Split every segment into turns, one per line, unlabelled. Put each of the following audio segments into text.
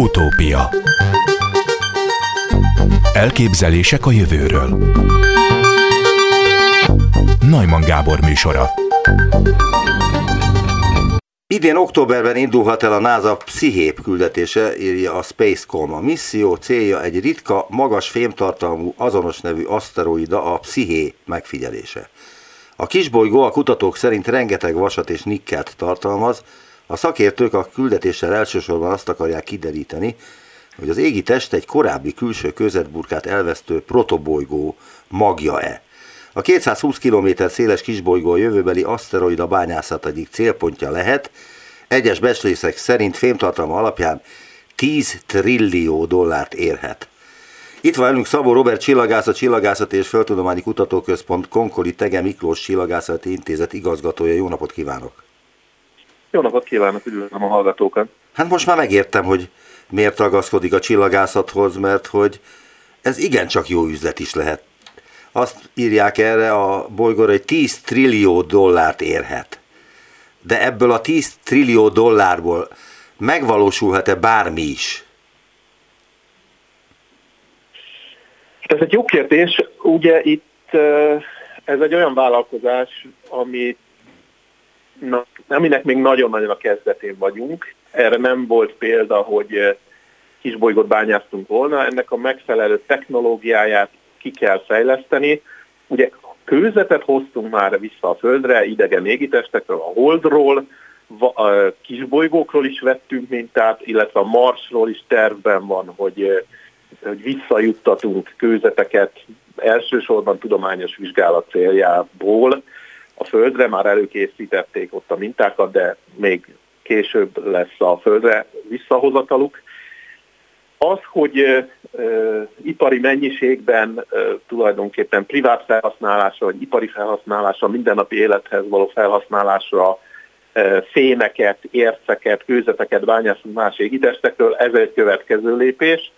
Utópia Elképzelések a jövőről Najman Gábor műsora
Idén októberben indulhat el a NASA Pszichép küldetése, írja a Spacecom. A misszió célja egy ritka, magas fémtartalmú, azonos nevű aszteroida, a Psziché megfigyelése. A kisbolygó a kutatók szerint rengeteg vasat és nikkelt tartalmaz, a szakértők a küldetéssel elsősorban azt akarják kideríteni, hogy az égi test egy korábbi külső közetburkát elvesztő protobolygó magja-e. A 220 km széles kisbolygó a jövőbeli aszteroida bányászat egyik célpontja lehet, egyes becslések szerint fémtartalma alapján 10 trillió dollárt érhet. Itt van velünk Szabó Robert Csillagászat, Csillagászati és Földtudományi Kutatóközpont Konkoli Tege Miklós Csillagászati Intézet igazgatója. Jó napot kívánok!
Jó napot kívánok, üdvözlöm a hallgatókat!
Hát most már megértem, hogy miért ragaszkodik a csillagászathoz, mert hogy ez igencsak jó üzlet is lehet. Azt írják erre a bolygóra, hogy 10 trillió dollárt érhet. De ebből a 10 trillió dollárból megvalósulhat-e bármi is?
Ez egy jó kérdés. Ugye itt ez egy olyan vállalkozás, ami, na, aminek még nagyon-nagyon a kezdetén vagyunk. Erre nem volt példa, hogy kisbolygót bányáztunk volna. Ennek a megfelelő technológiáját ki kell fejleszteni. Ugye kőzetet hoztunk már vissza a Földre, idegen égitestekről, a Holdról, a kisbolygókról is vettünk mintát, illetve a Marsról is tervben van, hogy hogy visszajuttatunk kőzeteket elsősorban tudományos vizsgálat céljából a Földre, már előkészítették ott a mintákat, de még később lesz a Földre visszahozataluk. Az, hogy ö, ö, ipari mennyiségben ö, tulajdonképpen privát felhasználásra, vagy ipari felhasználásra, mindennapi élethez való felhasználásra ö, fémeket, érceket, kőzeteket bányászunk más égitestekről, ez egy következő lépés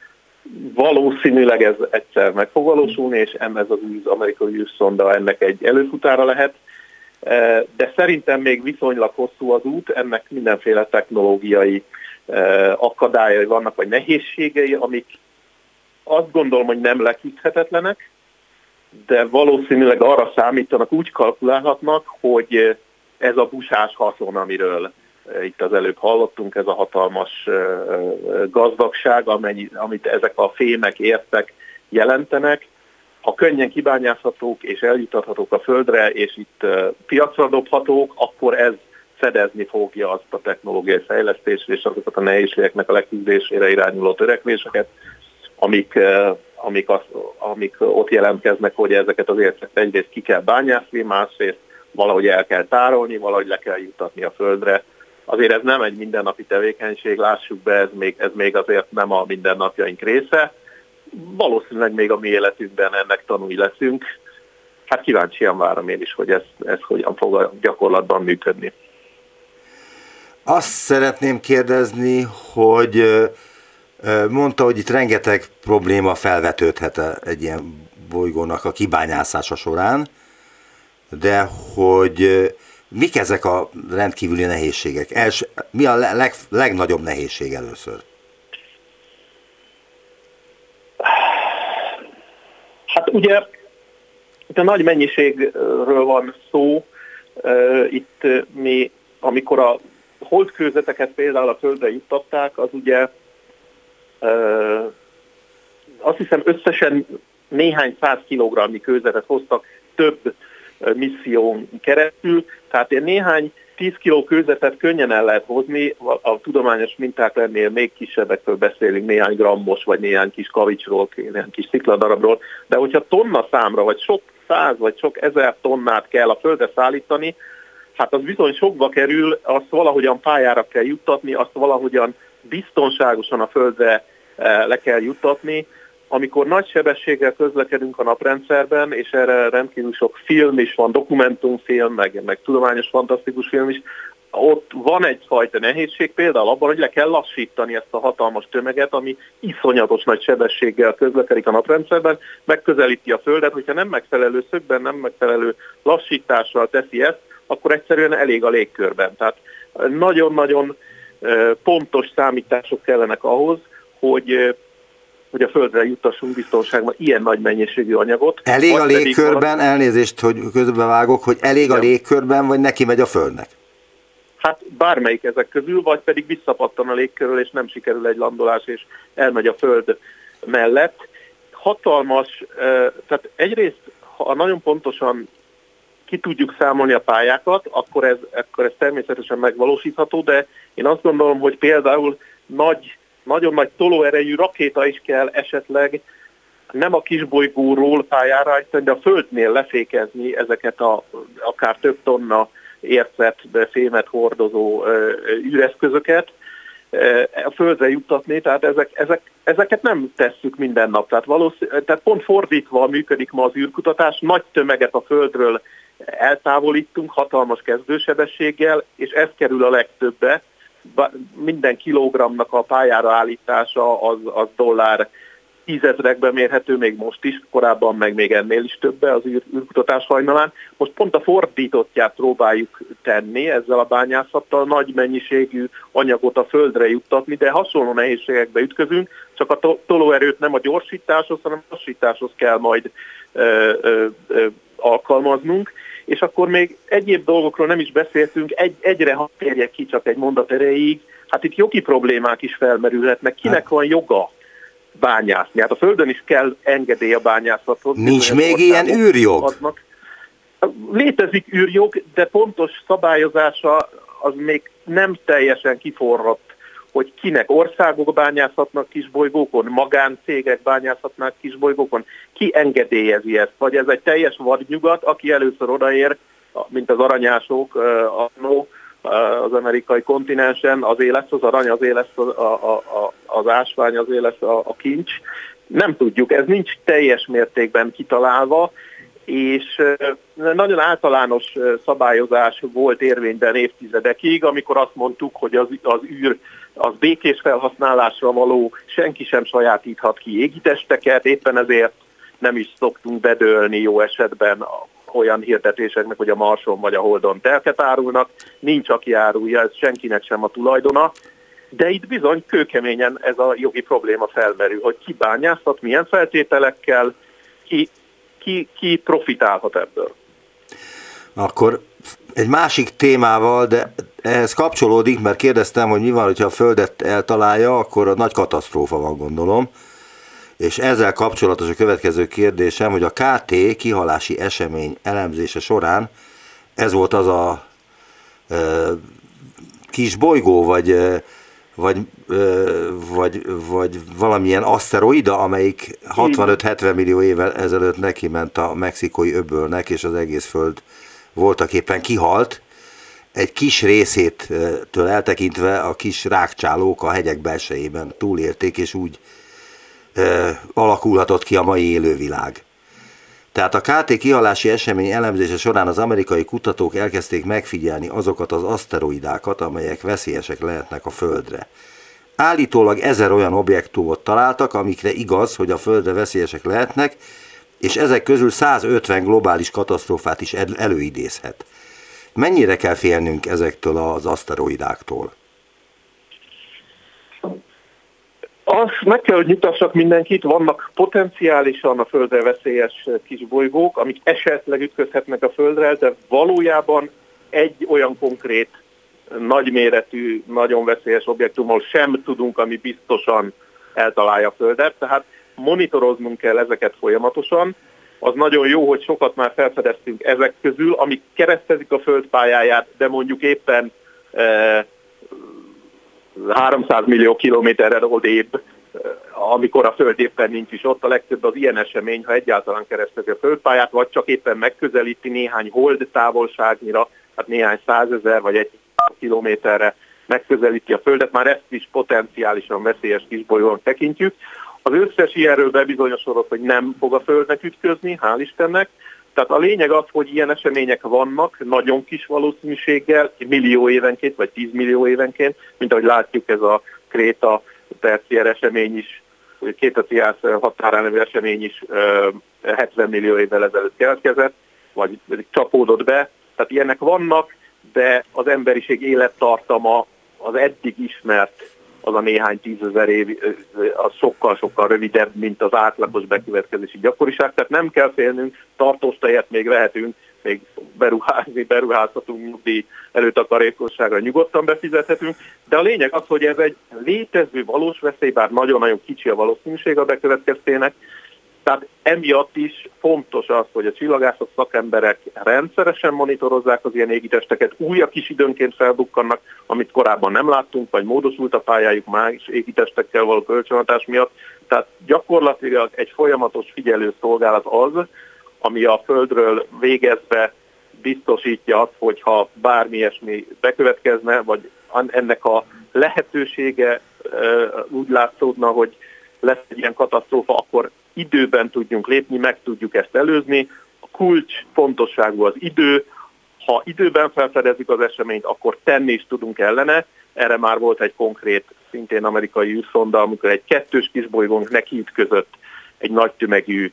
valószínűleg ez egyszer meg fog valósulni, és ez az űz, amerikai űrszonda ennek egy előfutára lehet. De szerintem még viszonylag hosszú az út, ennek mindenféle technológiai akadályai vannak, vagy nehézségei, amik azt gondolom, hogy nem leküzdhetetlenek, de valószínűleg arra számítanak, úgy kalkulálhatnak, hogy ez a busás haszon, amiről itt az előbb hallottunk, ez a hatalmas gazdagság, amennyi, amit ezek a fémek értek jelentenek, ha könnyen kibányázhatók és eljutathatók a földre, és itt piacra dobhatók, akkor ez fedezni fogja azt a technológiai fejlesztést és azokat a nehézségeknek a leküzdésére irányuló törekvéseket, amik, amik, az, amik ott jelentkeznek, hogy ezeket az érceket egyrészt ki kell bányászni, másrészt valahogy el kell tárolni, valahogy le kell jutatni a földre, Azért ez nem egy mindennapi tevékenység, lássuk be, ez még, ez még azért nem a mindennapjaink része. Valószínűleg még a mi életünkben ennek tanulni leszünk. Hát kíváncsian várom én is, hogy ez, ez hogyan fog a gyakorlatban működni.
Azt szeretném kérdezni, hogy mondta, hogy itt rengeteg probléma felvetődhet egy ilyen bolygónak a kibányászása során, de hogy Mik ezek a rendkívüli nehézségek? Els, mi a leg, legnagyobb nehézség először?
Ugye itt a nagy mennyiségről van szó. Itt mi, amikor a holdkőzeteket például a földre juttatták, az ugye azt hiszem összesen néhány száz kilogramnyi kőzetet hoztak több misszión keresztül, tehát én néhány 10 kg kőzetet könnyen el lehet hozni, a tudományos minták lennél még kisebbekről beszélünk, néhány grammos, vagy néhány kis kavicsról, néhány kis szikladarabról, de hogyha tonna számra, vagy sok száz, vagy sok ezer tonnát kell a földre szállítani, hát az bizony sokba kerül, azt valahogyan pályára kell juttatni, azt valahogyan biztonságosan a földre eh, le kell juttatni, amikor nagy sebességgel közlekedünk a naprendszerben, és erre rendkívül sok film is van, dokumentumfilm, meg, meg tudományos fantasztikus film is, ott van egyfajta nehézség, például abban, hogy le kell lassítani ezt a hatalmas tömeget, ami iszonyatos nagy sebességgel közlekedik a naprendszerben, megközelíti a Földet, hogyha nem megfelelő szögben, nem megfelelő lassítással teszi ezt, akkor egyszerűen elég a légkörben. Tehát nagyon-nagyon pontos számítások kellenek ahhoz, hogy hogy a földre juttassunk biztonságban ilyen nagy mennyiségű anyagot.
Elég a légkörben, valami... elnézést, hogy közbevágok, hogy elég a légkörben, vagy neki megy a földnek?
Hát bármelyik ezek közül, vagy pedig visszapattan a légkörül, és nem sikerül egy landolás, és elmegy a föld mellett. Hatalmas, tehát egyrészt, ha nagyon pontosan ki tudjuk számolni a pályákat, akkor ez, akkor ez természetesen megvalósítható, de én azt gondolom, hogy például nagy nagyon nagy tolóerejű rakéta is kell esetleg nem a kisbolygóról pályára állítani, de a Földnél lefékezni ezeket a akár több tonna ércet, fémet hordozó űreszközöket, a Földre juttatni, tehát ezek, ezek, ezeket nem tesszük minden nap. Tehát, tehát pont fordítva működik ma az űrkutatás, nagy tömeget a Földről eltávolítunk hatalmas kezdősebességgel, és ez kerül a legtöbbe, minden kilogramnak a pályára állítása az, az dollár tízezrekben mérhető, még most is, korábban meg még ennél is többe az űr, űrkutatás hajnalán. Most pont a fordítottját próbáljuk tenni ezzel a bányászattal, nagy mennyiségű anyagot a földre juttatni, de hasonló nehézségekbe ütközünk, csak a tolóerőt nem a gyorsításhoz, hanem a lassításhoz kell majd ö, ö, ö, alkalmaznunk. És akkor még egyéb dolgokról nem is beszéltünk, egy, egyre ha térjek ki csak egy mondat erejéig, hát itt jogi problémák is felmerülhetnek, kinek van joga bányászni. Hát a Földön is kell engedély a bányászathoz.
Nincs még ilyen űrjog? Adnak.
Létezik űrjog, de pontos szabályozása az még nem teljesen kiforrott hogy kinek országok bányászhatnak kisbolygókon, magáncégek bányászhatnak kisbolygókon, ki engedélyezi ezt, vagy ez egy teljes vadnyugat, aki először odaér, mint az aranyások annó az amerikai kontinensen, az lesz az arany, az lesz az, a, a, az ásvány, az lesz a, a kincs. Nem tudjuk, ez nincs teljes mértékben kitalálva, és nagyon általános szabályozás volt érvényben évtizedekig, amikor azt mondtuk, hogy az, az űr az békés felhasználásra való, senki sem sajátíthat ki égitesteket, éppen ezért nem is szoktunk bedőlni jó esetben olyan hirdetéseknek, hogy a Marson vagy a Holdon telket árulnak, nincs aki árulja, ez senkinek sem a tulajdona, de itt bizony kőkeményen ez a jogi probléma felmerül, hogy ki bányászhat, milyen feltételekkel, ki, ki, ki profitálhat ebből.
Akkor egy másik témával, de ehhez kapcsolódik, mert kérdeztem, hogy mi van, hogyha a Földet eltalálja, akkor a nagy katasztrófa van, gondolom. És ezzel kapcsolatos a következő kérdésem, hogy a KT kihalási esemény elemzése során ez volt az a e, kis bolygó, vagy, vagy, e, vagy, vagy valamilyen aszteroida, amelyik 65-70 millió évvel ezelőtt neki ment a mexikói öbölnek, és az egész Föld voltak éppen kihalt, egy kis részétől eltekintve a kis rákcsálók a hegyek belsejében túlélték, és úgy e, alakulhatott ki a mai élővilág. Tehát a KT kihalási esemény elemzése során az amerikai kutatók elkezdték megfigyelni azokat az aszteroidákat, amelyek veszélyesek lehetnek a Földre. Állítólag ezer olyan objektumot találtak, amikre igaz, hogy a Földre veszélyesek lehetnek, és ezek közül 150 globális katasztrófát is előidézhet. Mennyire kell félnünk ezektől az aszteroidáktól?
Azt meg kell, hogy nyutassak mindenkit, vannak potenciálisan a Földre veszélyes kis bolygók, amik esetleg ütközhetnek a Földre, de valójában egy olyan konkrét, nagyméretű, nagyon veszélyes objektumról sem tudunk, ami biztosan eltalálja a Földet, tehát monitoroznunk kell ezeket folyamatosan. Az nagyon jó, hogy sokat már felfedeztünk ezek közül, amik keresztezik a földpályáját, de mondjuk éppen e, 300 millió kilométerre odébb, amikor a Föld éppen nincs is ott, a legtöbb az ilyen esemény, ha egyáltalán keresztezi a földpályát, vagy csak éppen megközelíti néhány hold távolságnyira, hát néhány százezer vagy egy kilométerre megközelíti a Földet, már ezt is potenciálisan veszélyes kisbolygónak tekintjük. Az összes ilyenről bebizonyosodott, hogy nem fog a Földnek ütközni, hál' Istennek. Tehát a lényeg az, hogy ilyen események vannak, nagyon kis valószínűséggel, millió évenként, vagy 10 millió évenként, mint ahogy látjuk ez a Kréta terciér esemény is, vagy Kétaciász határán nevű esemény is 70 millió évvel ezelőtt keletkezett, vagy csapódott be. Tehát ilyenek vannak, de az emberiség élettartama az eddig ismert az a néhány tízezer év az sokkal-sokkal rövidebb, mint az átlagos bekövetkezési gyakoriság, tehát nem kell félnünk, tartós tejet még vehetünk, még beruházni, beruházhatunk nyugdíj előtakarékosságra nyugodtan befizethetünk, de a lényeg az, hogy ez egy létező valós veszély, bár nagyon-nagyon kicsi a valószínűség a bekövetkeztének, tehát emiatt is fontos az, hogy a csillagászat szakemberek rendszeresen monitorozzák az ilyen égitesteket, újak is időnként feldukkannak, amit korábban nem láttunk, vagy módosult a pályájuk más égitestekkel való kölcsönhatás miatt. Tehát gyakorlatilag egy folyamatos figyelő szolgálat az, ami a Földről végezve biztosítja azt, hogyha bármi ilyesmi bekövetkezne, vagy ennek a lehetősége úgy látszódna, hogy lesz egy ilyen katasztrófa, akkor időben tudjunk lépni, meg tudjuk ezt előzni. A kulcs fontosságú az idő, ha időben felfedezik az eseményt, akkor tenni is tudunk ellene. Erre már volt egy konkrét, szintén amerikai űrszonda, amikor egy kettős kisbolygónk neki között egy nagy tömegű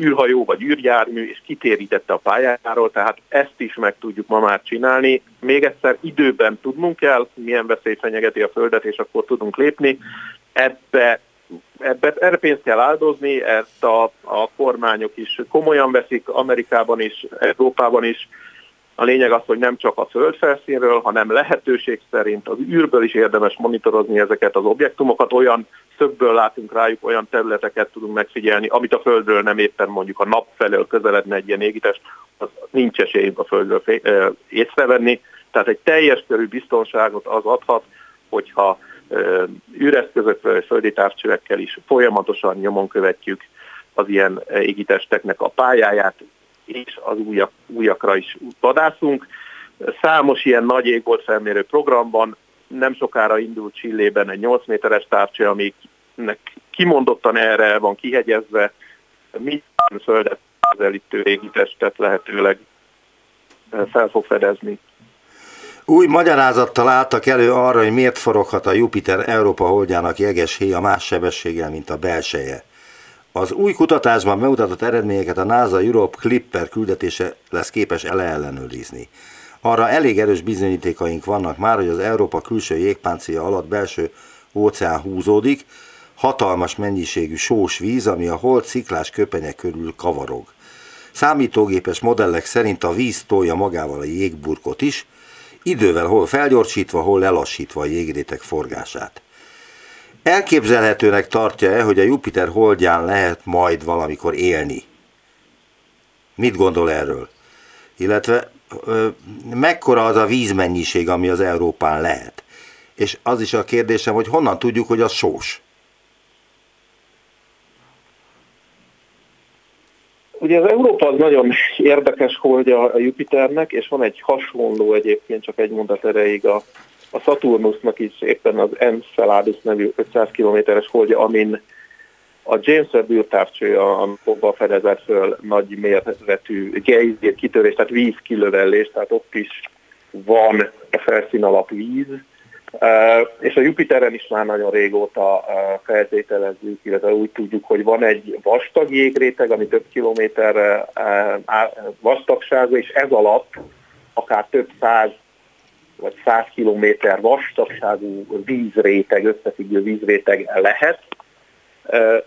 űrhajó vagy űrjármű, és kitérítette a pályáról, tehát ezt is meg tudjuk ma már csinálni. Még egyszer időben tudnunk kell, milyen veszély fenyegeti a Földet, és akkor tudunk lépni. Ebbe ebbe, erre pénzt kell áldozni, ezt a, a kormányok is komolyan veszik, Amerikában is, Európában is. A lényeg az, hogy nem csak a földfelszínről, hanem lehetőség szerint az űrből is érdemes monitorozni ezeket az objektumokat, olyan többből látunk rájuk, olyan területeket tudunk megfigyelni, amit a Földről nem éppen mondjuk a nap felől közeledne egy ilyen égitest, az nincs esélyünk a Földről észrevenni. Tehát egy teljes körű biztonságot az adhat, hogyha űreszközökről és földi távcsövekkel is folyamatosan nyomon követjük az ilyen égitesteknek a pályáját, és az újak, újakra is vadászunk. Számos ilyen nagy égbolt felmérő programban nem sokára indult Csillében egy 8 méteres távcső, amiknek kimondottan erre van kihegyezve, minden földet közelítő égitestet lehetőleg fel fog fedezni.
Új magyarázattal álltak elő arra, hogy miért foroghat a Jupiter Európa holdjának jeges héja más sebességgel, mint a belseje. Az új kutatásban bemutatott eredményeket a NASA Europe Clipper küldetése lesz képes ellenőrizni. Arra elég erős bizonyítékaink vannak már, hogy az Európa külső jégpáncéja alatt belső óceán húzódik, hatalmas mennyiségű sós víz, ami a hold sziklás köpenyek körül kavarog. Számítógépes modellek szerint a víz tolja magával a jégburkot is, idővel hol felgyorsítva, hol lelassítva a jégrétek forgását. Elképzelhetőnek tartja-e, hogy a Jupiter holdján lehet majd valamikor élni? Mit gondol erről? Illetve mekkora az a vízmennyiség, ami az Európán lehet? És az is a kérdésem, hogy honnan tudjuk, hogy az sós?
Ugye az Európa az nagyon érdekes holdja a Jupiternek, és van egy hasonló egyébként, csak egy mondat erejéig a, a Saturnusnak is éppen az Enceladus nevű 500 kilométeres holdja, amin a James Webb űrtávcsője, amikor fedezett föl nagy méretű gejzír kitörés, tehát vízkilövellés, tehát ott is van a felszín alatt víz, és a Jupiteren is már nagyon régóta feltételezzük, illetve úgy tudjuk, hogy van egy vastag jégréteg, ami több kilométer vastagsága, és ez alatt akár több száz vagy száz kilométer vastagságú vízréteg, összefüggő vízréteg lehet,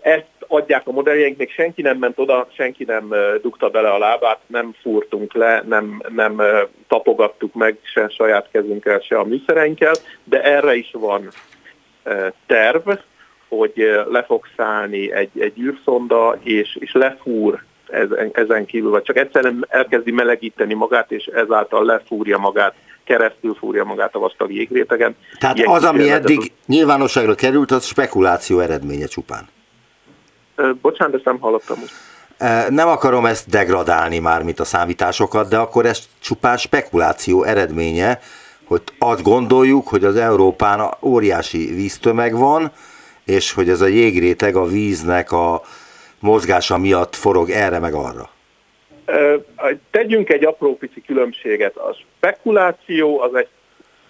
ezt adják a modelljeink, még senki nem ment oda, senki nem dugta bele a lábát, nem fúrtunk le, nem, nem tapogattuk meg se saját kezünkkel, se a műszereinkkel, de erre is van terv, hogy le fog szállni egy, egy űrszonda, és, és lefúr ezen, ezen kívül, vagy csak egyszerűen elkezdi melegíteni magát, és ezáltal lefúrja magát keresztül fúrja magát a vastag jégrétegen.
Tehát Ilyen az, ami eddig nyilvánosságra került, az spekuláció eredménye csupán.
Bocsánat, ezt nem hallottam most.
Nem akarom ezt degradálni már, mint a számításokat, de akkor ez csupán spekuláció eredménye, hogy azt gondoljuk, hogy az Európán óriási víztömeg van, és hogy ez a jégréteg a víznek a mozgása miatt forog erre meg arra.
Tegyünk egy apró pici különbséget. A spekuláció az egy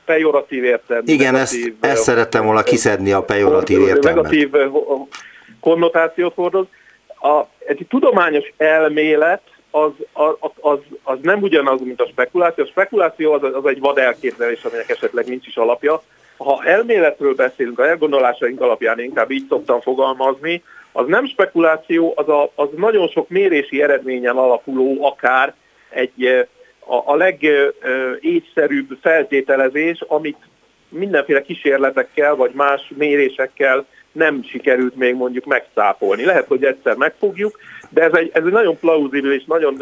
pejoratív értelme.
Igen, negatív, ezt, ezt szerettem volna kiszedni a pejoratív értelmet.
Negatív konnotációt hordoz. A, egy tudományos elmélet az, az, az, az nem ugyanaz, mint a spekuláció. A spekuláció az, az egy vad elképzelés, aminek esetleg nincs is alapja, ha elméletről beszélünk, a elgondolásaink alapján inkább így szoktam fogalmazni, az nem spekuláció, az, a, az nagyon sok mérési eredményen alapuló akár egy a, a legészszerűbb feltételezés, amit mindenféle kísérletekkel vagy más mérésekkel nem sikerült még mondjuk megszápolni. Lehet, hogy egyszer megfogjuk, de ez egy, ez egy nagyon plauzibilis, nagyon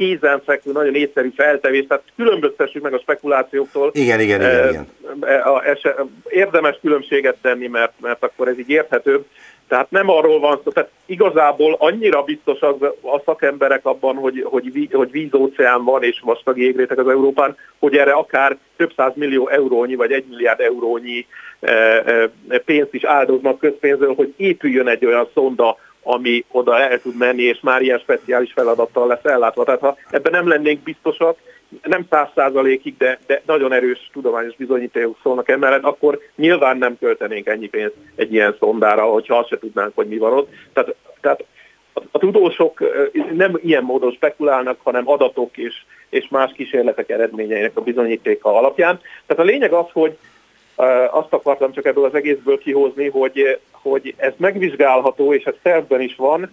kézenfekvő, nagyon észszerű feltevés, tehát különböztessük meg a spekulációktól.
Igen, igen, igen. igen.
Érdemes különbséget tenni, mert, mert akkor ez így érthetőbb. Tehát nem arról van szó, tehát igazából annyira biztos az, a szakemberek abban, hogy, hogy, hogy vízóceán van és vastag jégrétek az Európán, hogy erre akár több száz millió eurónyi vagy egy milliárd eurónyi pénzt is áldoznak közpénzről, hogy épüljön egy olyan szonda, ami oda el tud menni, és már ilyen speciális feladattal lesz ellátva. Tehát ha ebben nem lennénk biztosak, nem száz százalékig, de, de nagyon erős tudományos bizonyítékok szólnak emellett, akkor nyilván nem költenénk ennyi pénzt egy ilyen szondára, hogyha azt se tudnánk, hogy mi van ott. Tehát, tehát a, tudósok nem ilyen módon spekulálnak, hanem adatok és, és más kísérletek eredményeinek a bizonyítéka alapján. Tehát a lényeg az, hogy azt akartam csak ebből az egészből kihozni, hogy, hogy ez megvizsgálható, és ez szervben is van,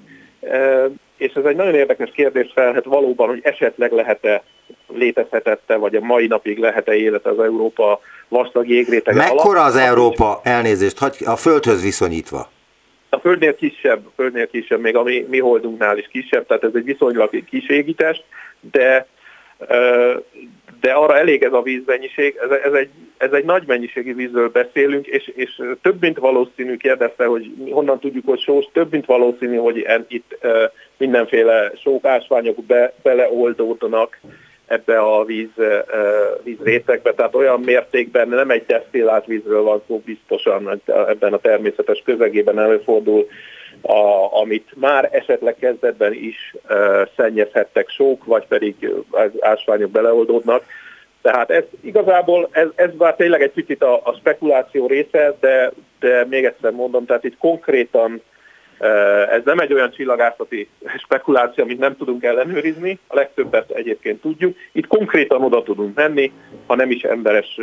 és ez egy nagyon érdekes kérdés felhet valóban, hogy esetleg lehet-e létezhetette, vagy a mai napig lehet-e élet az Európa vastag jégrétege
Mekkora az Európa, elnézést, a Földhöz viszonyítva?
A Földnél kisebb, a Földnél kisebb, még a mi, mi holdunknál is kisebb, tehát ez egy viszonylag kis égítest, de de arra elég ez a vízmennyiség, ez, ez, egy, ez egy nagy mennyiségi vízről beszélünk, és, és több mint valószínű kérdezte, hogy honnan tudjuk, hogy sós, több mint valószínű, hogy en, itt mindenféle sókásványok be, beleoldódnak ebbe a víz, e, vízrétegbe, tehát olyan mértékben nem egy desztillált vízről van szó biztosan, ebben a természetes közegében előfordul, a, amit már esetleg kezdetben is e, szennyezhettek sók, vagy pedig az ásványok beleoldódnak. Tehát ez igazából, ez, ez már tényleg egy picit a, a spekuláció része, de, de még egyszer mondom, tehát itt konkrétan ez nem egy olyan csillagászati spekuláció, amit nem tudunk ellenőrizni, a legtöbbet egyébként tudjuk. Itt konkrétan oda tudunk menni, ha nem is emberes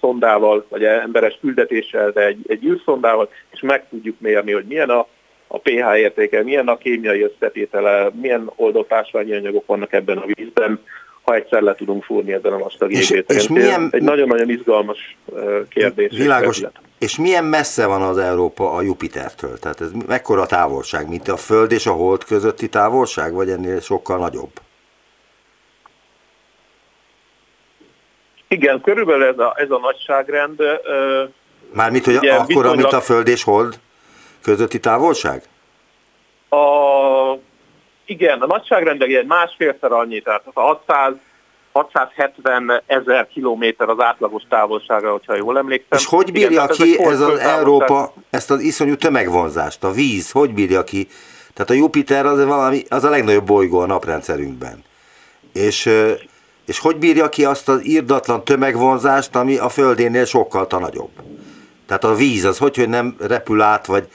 szondával, vagy emberes küldetéssel, de egy, egy űrszondával, és meg tudjuk mérni, hogy milyen a a pH értéke, milyen a kémiai összetétele, milyen oldott ásványi anyagok vannak ebben a vízben, ha egyszer le tudunk fúrni ezen a vastag és, és milyen, Egy nagyon-nagyon izgalmas kérdés.
Világos. És, és milyen messze van az Európa a Jupitertől? Tehát ez mekkora a távolság, mint a Föld és a Hold közötti távolság, vagy ennél sokkal nagyobb?
Igen, körülbelül ez a, ez a nagyságrend.
Mármint, hogy akkor, viszonylag... mint a Föld és Hold közötti távolság?
A, igen, a nagyságrendek egy másfélszer annyi, tehát 600 670 ezer kilométer az átlagos távolsága, hogyha jól emlékszem.
És hogy bírja Igen, ki ez, ez az Európa ezt az iszonyú tömegvonzást, a víz, hogy bírja ki? Tehát a Jupiter az, valami, az a legnagyobb bolygó a naprendszerünkben. És, és hogy bírja ki azt az írdatlan tömegvonzást, ami a Földénél sokkal nagyobb? Tehát a víz az hogy, hogy nem repül át, vagy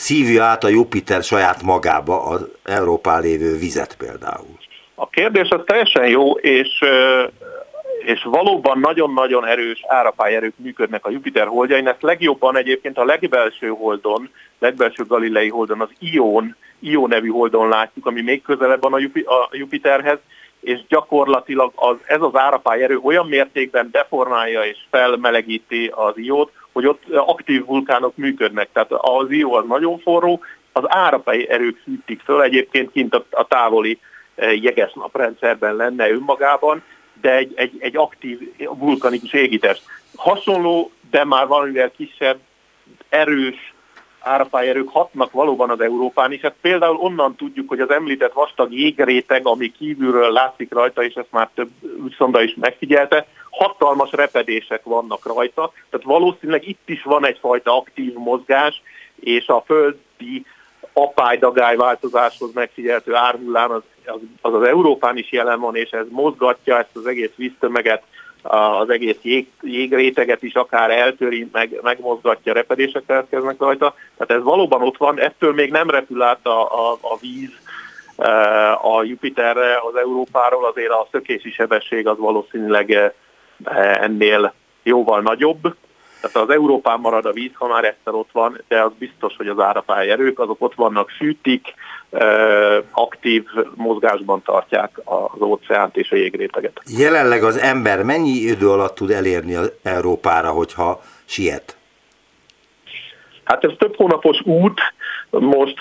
szívja át a Jupiter saját magába az Európán lévő vizet például?
A kérdés az teljesen jó, és, és valóban nagyon-nagyon erős árapályerők működnek a Jupiter holdjain. Ezt legjobban egyébként a legbelső holdon, legbelső galilei holdon, az Ion, Ion nevű holdon látjuk, ami még közelebb van a Jupiterhez, és gyakorlatilag az, ez az árapályerő olyan mértékben deformálja és felmelegíti az iót, hogy ott aktív vulkánok működnek. Tehát az ió az nagyon forró, az árapály erők hűtik föl, egyébként kint a, a távoli jeges naprendszerben lenne önmagában, de egy, egy, egy aktív vulkanikus égítés. Hasonló, de már valamivel kisebb, erős árapályerők hatnak valóban az Európán is. Hát például onnan tudjuk, hogy az említett vastag jégréteg, ami kívülről látszik rajta, és ezt már több űrszonda is megfigyelte, hatalmas repedések vannak rajta, tehát valószínűleg itt is van egyfajta aktív mozgás, és a földi apály-dagály változáshoz megfigyeltő árhullám az, az, az az Európán is jelen van, és ez mozgatja ezt az egész víztömeget, az egész jég, jégréteget is akár eltöri, meg, megmozgatja, repedések keletkeznek rajta. Tehát ez valóban ott van, ettől még nem repül át a, a, a víz e, a Jupiterre, az Európáról, azért a szökési sebesség az valószínűleg e, ennél jóval nagyobb. Tehát az Európán marad a víz, ha már egyszer ott van, de az biztos, hogy az árapály erők, azok ott vannak, fűtik, aktív mozgásban tartják az óceánt és a jégréteget.
Jelenleg az ember mennyi idő alatt tud elérni az Európára, hogyha siet?
Hát ez több hónapos út, most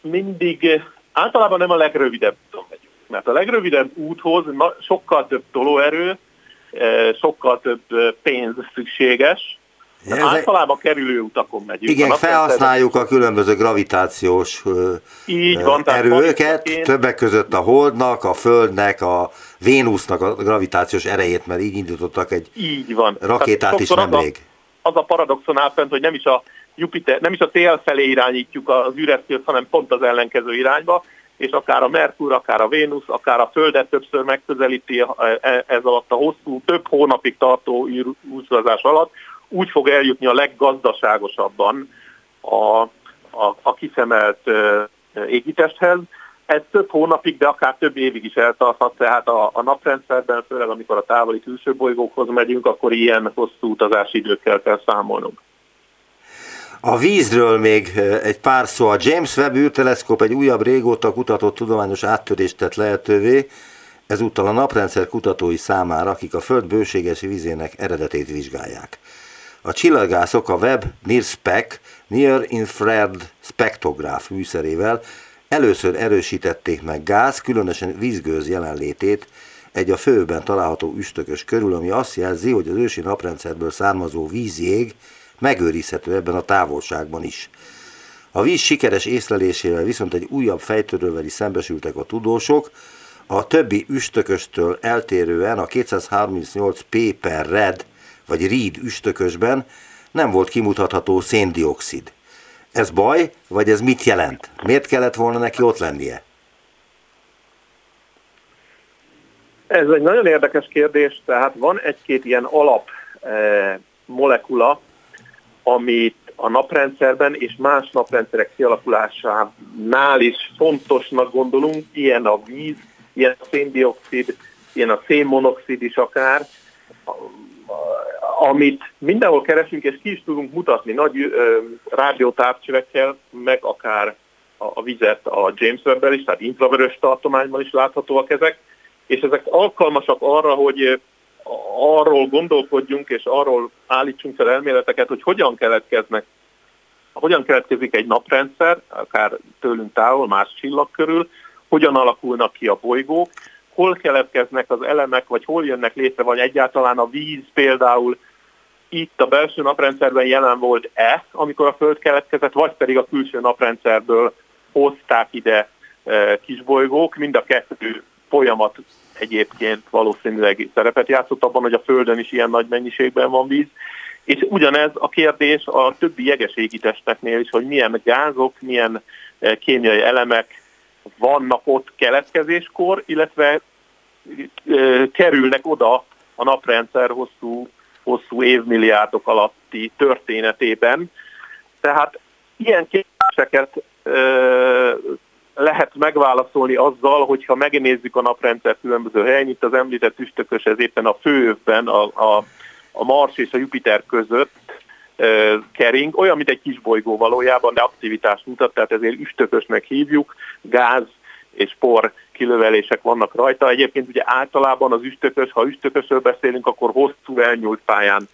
mindig általában nem a legrövidebb megyünk, mert a legrövidebb úthoz sokkal több tolóerő, sokkal több pénz szükséges, ez általában kerülő utakon megyünk.
Igen, felhasználjuk a különböző gravitációs Így van, erőket, többek között a Holdnak, a Földnek, a Vénusznak a gravitációs erejét, mert így indítottak egy így van. rakétát is nemrég.
Az a, az a paradoxon áll fent, hogy nem is a Jupiter, nem is a tél felé irányítjuk az űreszközt, hanem pont az ellenkező irányba, és akár a Merkur, akár a Vénusz, akár a Földet többször megközelíti e, ez alatt a hosszú, több hónapig tartó űrúszvazás alatt, úgy fog eljutni a leggazdaságosabban a, a, a kiszemelt égitesthez. Ez több hónapig, de akár több évig is eltarthat, tehát a, a naprendszerben, főleg amikor a távoli külső bolygókhoz megyünk, akkor ilyen hosszú utazási időkkel kell számolnunk.
A vízről még egy pár szó. A James Webb űrteleszkóp egy újabb régóta kutatott tudományos áttörést tett lehetővé, ezúttal a naprendszer kutatói számára, akik a Föld bőséges vízének eredetét vizsgálják. A csillagászok a Webb NIRSPEC Near Infrared Spektrográf műszerével először erősítették meg gáz, különösen vízgőz jelenlétét egy a főben található üstökös körül, ami azt jelzi, hogy az ősi naprendszerből származó vízjég megőrizhető ebben a távolságban is. A víz sikeres észlelésével viszont egy újabb fejtörővel is szembesültek a tudósok, a többi üstököstől eltérően a 238 P per red vagy ríd üstökösben nem volt kimutatható széndiokszid. Ez baj, vagy ez mit jelent? Miért kellett volna neki ott lennie?
Ez egy nagyon érdekes kérdés, tehát van egy-két ilyen alap eh, molekula, amit a naprendszerben és más naprendszerek kialakulásánál is fontosnak gondolunk, ilyen a víz, ilyen a széndiokszid, ilyen a szénmonoxid is akár, amit mindenhol keresünk, és ki is tudunk mutatni nagy ö, rádiótávcsövekkel, meg akár a, a vizet a James webb is, tehát infravörös tartományban is láthatóak ezek, és ezek alkalmasak arra, hogy arról gondolkodjunk, és arról állítsunk fel elméleteket, hogy hogyan keletkeznek, hogyan keletkezik egy naprendszer, akár tőlünk távol, más csillag körül, hogyan alakulnak ki a bolygók, hol keletkeznek az elemek, vagy hol jönnek létre, vagy egyáltalán a víz például itt a belső naprendszerben jelen volt-e, amikor a Föld keletkezett, vagy pedig a külső naprendszerből hozták ide e, kisbolygók, mind a kettő folyamat egyébként valószínűleg szerepet játszott abban, hogy a Földön is ilyen nagy mennyiségben van víz. És ugyanez a kérdés a többi jegeségi testeknél is, hogy milyen gázok, milyen e, kémiai elemek vannak ott keletkezéskor, illetve e, kerülnek oda a naprendszer hosszú hosszú évmilliárdok alatti történetében. Tehát ilyen kérdéseket lehet megválaszolni azzal, hogyha megnézzük a naprendszer különböző helyen, itt az említett üstökös, ez éppen a főövben a, a, a Mars és a Jupiter között kering, olyan, mint egy kis bolygó valójában, de aktivitást mutat, tehát ezért üstökösnek hívjuk, gáz és por kilövelések vannak rajta. Egyébként ugye általában az üstökös, ha üstökösről beszélünk, akkor hosszú elnyúlt pályán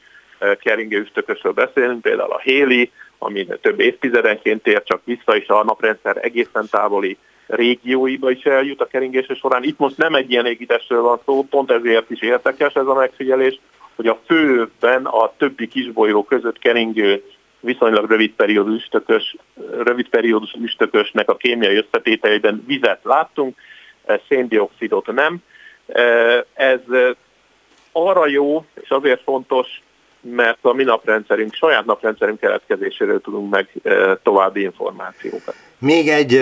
keringő üstökösről beszélünk, például a Héli, ami több évtizedenként tér csak vissza, és a naprendszer egészen távoli régióiba is eljut a keringése során. Itt most nem egy ilyen égitestről van szó, pont ezért is érdekes ez a megfigyelés, hogy a főben a többi kisbolygó között keringő viszonylag rövid periódus üstökös, rövid periódus üstökösnek a kémiai összetételében vizet láttunk, széndiokszidot nem. Ez arra jó, és azért fontos, mert a mi naprendszerünk, saját naprendszerünk keletkezéséről tudunk meg további információkat.
Még egy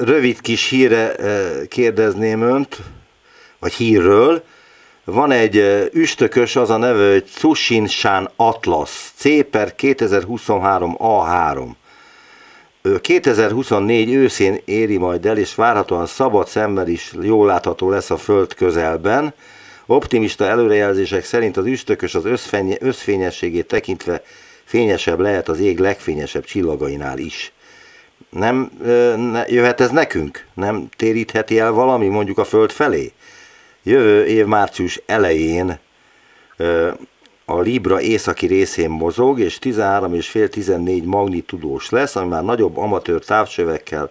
rövid kis híre kérdezném önt, vagy hírről. Van egy üstökös, az a neve, hogy Tsushinshan Atlas, C per 2023 A3. 2024 őszén éri majd el, és várhatóan szabad szemmel is jól látható lesz a Föld közelben. Optimista előrejelzések szerint az üstökös az összfényességét tekintve fényesebb lehet az ég legfényesebb csillagainál is. Nem ne, jöhet ez nekünk? Nem térítheti el valami mondjuk a Föld felé? Jövő év március elején a Libra északi részén mozog, és 13,5-14 magnitudós lesz, ami már nagyobb amatőr távcsövekkel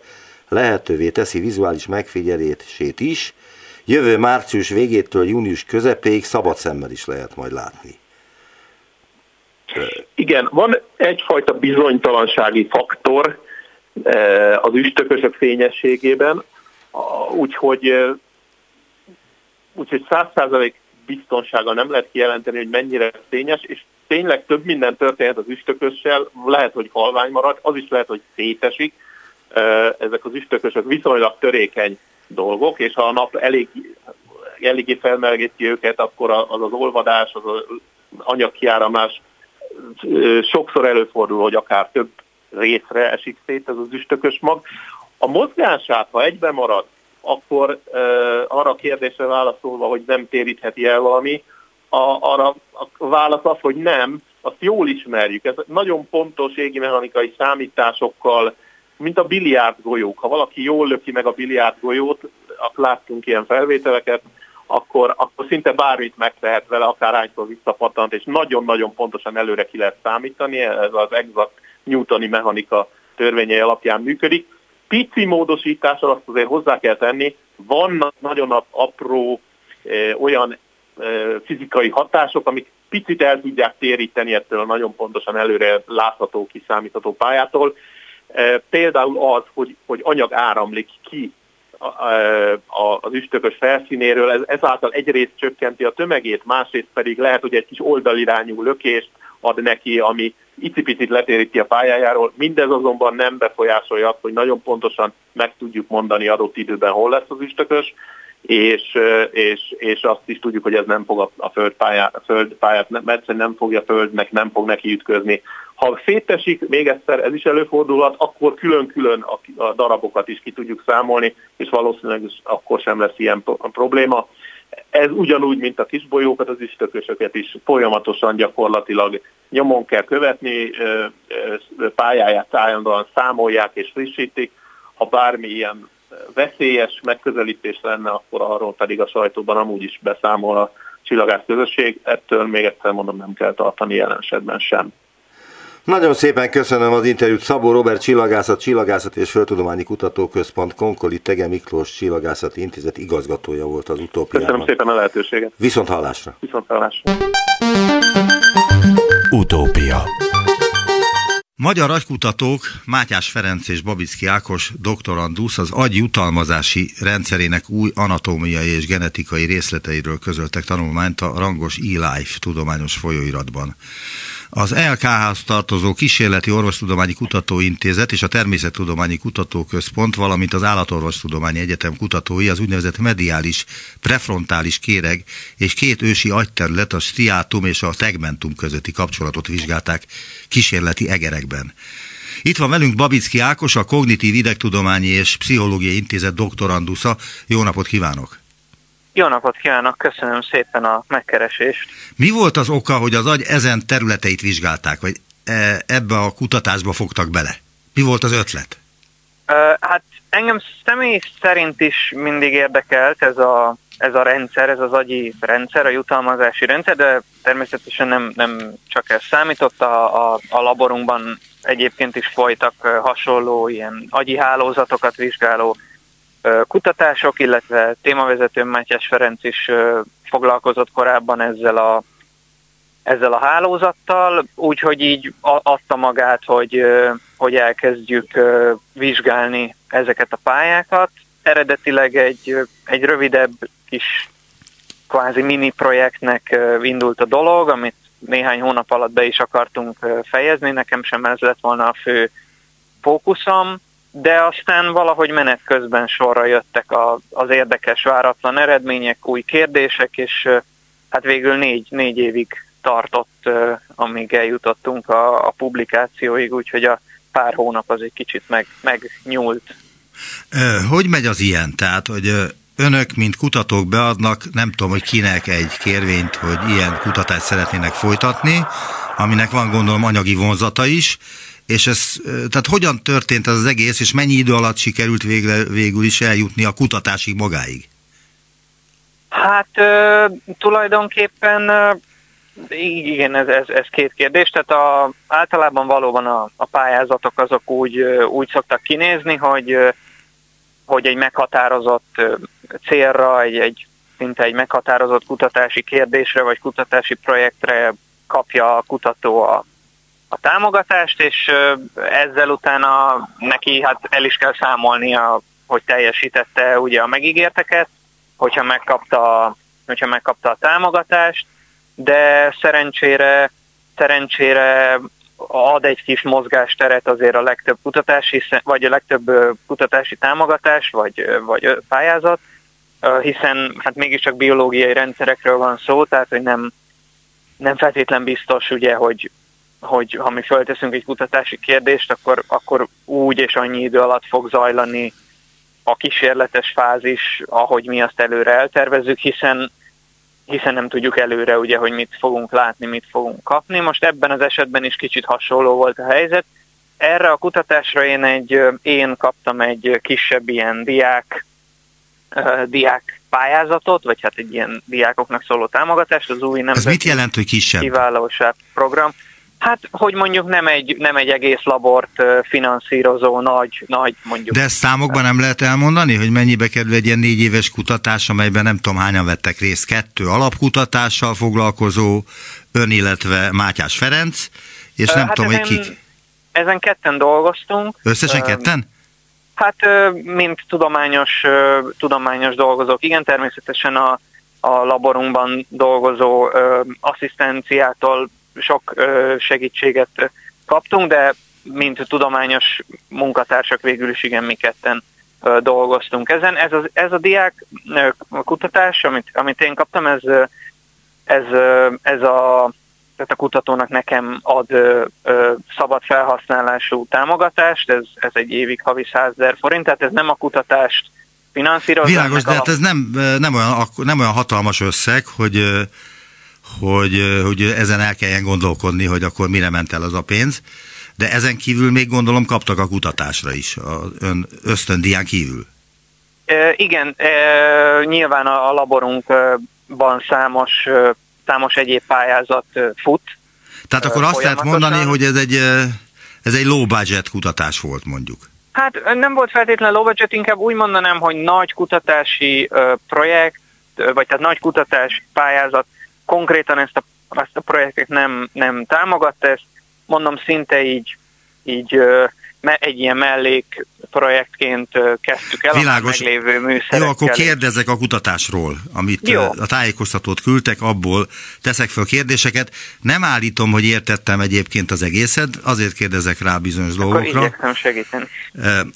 lehetővé teszi vizuális megfigyelését is. Jövő március végétől június közepéig szabad szemmel is lehet majd látni.
Igen, van egyfajta bizonytalansági faktor az üstökösök fényességében, úgyhogy úgyhogy száz százalék biztonsága nem lehet kijelenteni, hogy mennyire fényes, és tényleg több minden történhet az üstökössel, lehet, hogy halvány marad, az is lehet, hogy szétesik. Ezek az üstökösök viszonylag törékeny dolgok, és ha a nap elég, eléggé felmelgeti őket, akkor az az olvadás, az az anyagkiáramlás sokszor előfordul, hogy akár több részre esik szét ez az üstökös mag. A mozgását, ha egyben marad, akkor uh, arra a kérdésre válaszolva, hogy nem térítheti el valami, a, arra a válasz az, hogy nem, azt jól ismerjük. Ez nagyon pontos égi mechanikai számításokkal, mint a biliárd golyók. Ha valaki jól löki meg a biliárd golyót, láttunk ilyen felvételeket, akkor, akkor szinte bármit megtehet vele, akár hányszor visszapatant, és nagyon-nagyon pontosan előre ki lehet számítani, ez az exakt newtoni mechanika törvényei alapján működik pici módosítással azt azért hozzá kell tenni, vannak nagyon apró eh, olyan eh, fizikai hatások, amik picit el tudják téríteni ettől a nagyon pontosan előre látható, kiszámítható pályától. Például az, hogy, hogy anyag áramlik ki az üstökös felszínéről, ez, ezáltal egyrészt csökkenti a tömegét, másrészt pedig lehet, hogy egy kis oldalirányú lökést ad neki, ami icipicit letéríti a pályájáról. Mindez azonban nem befolyásolja azt, hogy nagyon pontosan meg tudjuk mondani adott időben, hol lesz az üstökös, és, és, és azt is tudjuk, hogy ez nem fog a, földpályát, a földpályát mert nem fogja földnek, nem fog neki ütközni. Ha szétesik, még egyszer ez is előfordulhat, akkor külön-külön a, a darabokat is ki tudjuk számolni, és valószínűleg akkor sem lesz ilyen probléma. Ez ugyanúgy, mint a kisbolyókat, az üstökösöket is folyamatosan gyakorlatilag nyomon kell követni, pályáját állandóan számolják és frissítik. Ha bármi ilyen veszélyes megközelítés lenne, akkor arról pedig a sajtóban amúgy is beszámol a csillagász közösség. Ettől még egyszer mondom, nem kell tartani jelen esetben sem.
Nagyon szépen köszönöm az interjút Szabó Robert Csillagászat, Csillagászat és Földtudományi Kutatóközpont Konkoli Tege Miklós Csillagászati Intézet igazgatója volt az utópiában.
Köszönöm szépen a lehetőséget.
Viszont hallásra.
Viszont hallásra.
Utópia
Magyar agykutatók Mátyás Ferenc és Babicki Ákos doktorandusz az agy jutalmazási rendszerének új anatómiai és genetikai részleteiről közöltek tanulmányt a rangos eLife tudományos folyóiratban. Az LKH-hoz tartozó Kísérleti Orvostudományi Kutatóintézet és a Természettudományi Kutatóközpont, valamint az Állatorvostudományi Egyetem kutatói az úgynevezett mediális, prefrontális kéreg és két ősi agyterület, a striátum és a tegmentum közötti kapcsolatot vizsgálták kísérleti egerekben. Itt van velünk Babicki Ákos, a Kognitív Idegtudományi és Pszichológiai Intézet doktorandusza. Jó napot kívánok!
Jó napot kívánok, köszönöm szépen a megkeresést.
Mi volt az oka, hogy az agy ezen területeit vizsgálták, vagy e, ebbe a kutatásba fogtak bele? Mi volt az ötlet?
Hát engem személy szerint is mindig érdekelt ez a, ez a rendszer, ez az agyi rendszer, a jutalmazási rendszer, de természetesen nem, nem csak ez számított, a, a, a laborunkban egyébként is folytak hasonló ilyen agyi hálózatokat vizsgáló kutatások, illetve témavezető Mátyás Ferenc is foglalkozott korábban ezzel a, ezzel a hálózattal, úgyhogy így adta magát, hogy, hogy elkezdjük vizsgálni ezeket a pályákat. Eredetileg egy, egy rövidebb kis kvázi mini projektnek indult a dolog, amit néhány hónap alatt be is akartunk fejezni, nekem sem ez lett volna a fő fókuszom, de aztán valahogy menet közben sorra jöttek az érdekes, váratlan eredmények, új kérdések, és hát végül négy, négy évig tartott, amíg eljutottunk a, a publikációig, úgyhogy a pár hónap az egy kicsit meg, megnyúlt.
Hogy megy az ilyen? Tehát, hogy
önök, mint kutatók beadnak, nem tudom, hogy kinek egy kérvényt, hogy ilyen kutatást szeretnének folytatni, aminek van gondolom anyagi vonzata is, és ez, tehát hogyan történt ez az egész, és mennyi idő alatt sikerült végre, végül is eljutni a kutatásig magáig?
Hát ö, tulajdonképpen igen, ez, ez, ez két kérdés. Tehát a, általában valóban a, a pályázatok azok úgy, úgy szoktak kinézni, hogy, hogy egy meghatározott célra, egy, egy szinte egy meghatározott kutatási kérdésre vagy kutatási projektre kapja a kutató a, a támogatást, és ezzel utána neki hát el is kell számolnia, hogy teljesítette ugye a megígérteket, hogyha megkapta, hogyha megkapta a támogatást, de szerencsére, szerencsére ad egy kis mozgásteret azért a legtöbb kutatási, vagy a legtöbb kutatási támogatás, vagy, vagy pályázat, hiszen hát mégiscsak biológiai rendszerekről van szó, tehát hogy nem, nem feltétlen biztos, ugye, hogy, hogy ha mi fölteszünk egy kutatási kérdést, akkor, akkor úgy és annyi idő alatt fog zajlani a kísérletes fázis, ahogy mi azt előre eltervezzük, hiszen hiszen nem tudjuk előre, ugye, hogy mit fogunk látni, mit fogunk kapni. Most ebben az esetben is kicsit hasonló volt a helyzet. Erre a kutatásra én, egy, én kaptam egy kisebb ilyen diák, diák pályázatot, vagy hát egy ilyen diákoknak szóló támogatást, az új nemzeti
Ez mit jelent, hogy kisebb?
kiválóság program. Hát, hogy mondjuk nem egy, nem egy egész labort finanszírozó nagy, nagy mondjuk.
De ezt számokban nem lehet elmondani, hogy mennyibe kerül egy ilyen négy éves kutatás, amelyben nem tudom hányan vettek részt, kettő alapkutatással foglalkozó, ön, illetve Mátyás Ferenc, és nem hát tudom, ezen, hogy kik.
Ezen ketten dolgoztunk.
Összesen ketten?
Hát, mint tudományos, tudományos dolgozók, igen, természetesen a, a laborunkban dolgozó asszisztenciától sok segítséget kaptunk, de mint tudományos munkatársak végül is igen, mi ketten dolgoztunk ezen. Ez, az, ez a diák kutatás, amit, amit én kaptam, ez, ez, ez a, tehát a kutatónak nekem ad ö, ö, szabad felhasználású támogatást, ez, ez egy évig havi 100 ezer forint, tehát ez nem a kutatást finanszírozza.
Világos, de hát ez nem, nem, olyan, nem olyan hatalmas összeg, hogy hogy, hogy ezen el kelljen gondolkodni, hogy akkor mire ment el az a pénz. De ezen kívül még gondolom kaptak a kutatásra is, az ön ösztöndián kívül.
E, igen, e, nyilván a, a laborunkban számos, számos egyéb pályázat fut.
Tehát akkor azt lehet mondani, hogy ez egy, ez egy low budget kutatás volt mondjuk.
Hát nem volt feltétlenül low budget, inkább úgy mondanám, hogy nagy kutatási projekt, vagy tehát nagy kutatási pályázat konkrétan ezt a, ezt a projektet nem, nem támogatta, ezt mondom szinte így, így egy ilyen mellék projektként kezdtük el
Világos.
a meglévő műszerekkel.
Jó, akkor kérdezek a kutatásról, amit Jó. a tájékoztatót küldtek, abból teszek fel kérdéseket. Nem állítom, hogy értettem egyébként az egészet, azért kérdezek rá bizonyos akkor dolgokra.
Igyekszem segíteni.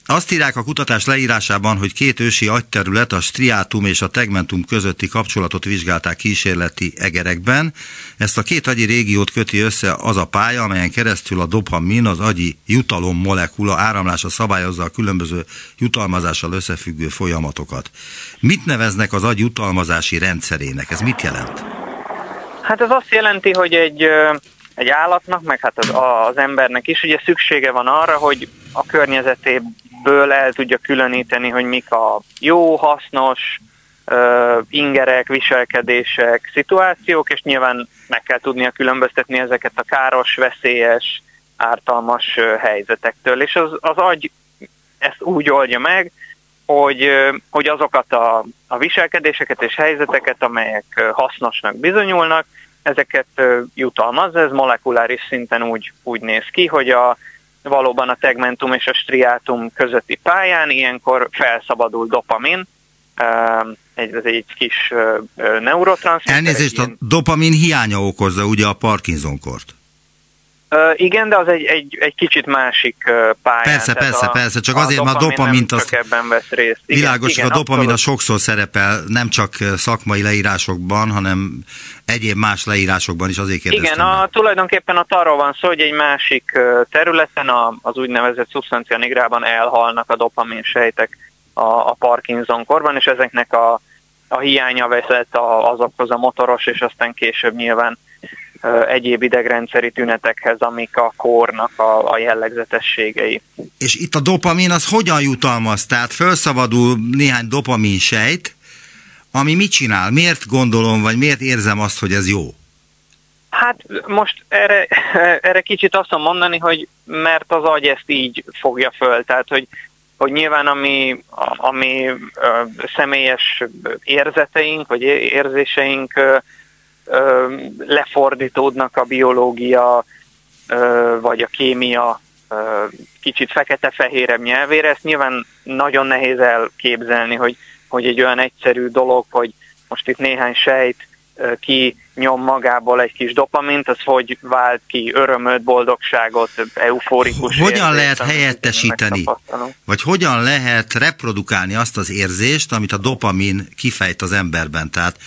Azt írják a kutatás leírásában, hogy két ősi agyterület, a striátum és a tegmentum közötti kapcsolatot vizsgálták kísérleti egerekben. Ezt a két agyi régiót köti össze az a pálya, amelyen keresztül a dopamin, az agyi jutalom molekula áramlása szabályozza a különböző jutalmazással összefüggő folyamatokat. Mit neveznek az agy jutalmazási rendszerének? Ez mit jelent?
Hát ez azt jelenti, hogy egy, egy állatnak, meg hát az, az embernek is ugye szüksége van arra, hogy a környezetéből el tudja különíteni, hogy mik a jó, hasznos, ingerek, viselkedések, szituációk, és nyilván meg kell tudnia különböztetni ezeket a káros, veszélyes, ártalmas helyzetektől. És az, az agy ezt úgy oldja meg, hogy, hogy azokat a, a viselkedéseket és helyzeteket, amelyek hasznosnak bizonyulnak, ezeket jutalmaz. Ez molekuláris szinten úgy, úgy néz ki, hogy a, valóban a tegmentum és a striátum közötti pályán ilyenkor felszabadul dopamin, egy, ez egy kis neurotranszmitter.
Elnézést, a dopamin hiánya okozza ugye a Parkinson-kort.
Uh, igen, de az egy, egy, egy kicsit másik uh, pályán.
Persze, persze, a, persze, csak azért, mert a dopamint azt...
Csak ebben vesz részt. Igen,
világos, igen, a dopamin a sokszor szerepel, nem csak szakmai leírásokban, hanem egyéb más leírásokban is azért kérdeztem.
Igen, a, tulajdonképpen a arról van szó, hogy egy másik területen, a, az úgynevezett szubstancia nigrában elhalnak a dopamin sejtek a, a Parkinson korban, és ezeknek a, a hiánya vezet a, azokhoz a motoros, és aztán később nyilván egyéb idegrendszeri tünetekhez, amik a kórnak a, a jellegzetességei.
És itt a dopamin az hogyan jutalmaz? Tehát felszabadul néhány dopamin sejt, ami mit csinál? Miért gondolom, vagy miért érzem azt, hogy ez jó?
Hát most erre, erre kicsit azt mondani, hogy mert az agy ezt így fogja föl, tehát hogy, hogy nyilván ami, ami személyes érzeteink, vagy érzéseink lefordítódnak a biológia vagy a kémia kicsit fekete-fehérebb nyelvére. Ezt nyilván nagyon nehéz elképzelni, hogy, hogy egy olyan egyszerű dolog, hogy most itt néhány sejt ki nyom magából egy kis dopamint, az hogy vált ki örömöt, boldogságot, euforikus
Hogyan érzést, lehet helyettesíteni, vagy hogyan lehet reprodukálni azt az érzést, amit a dopamin kifejt az emberben? Tehát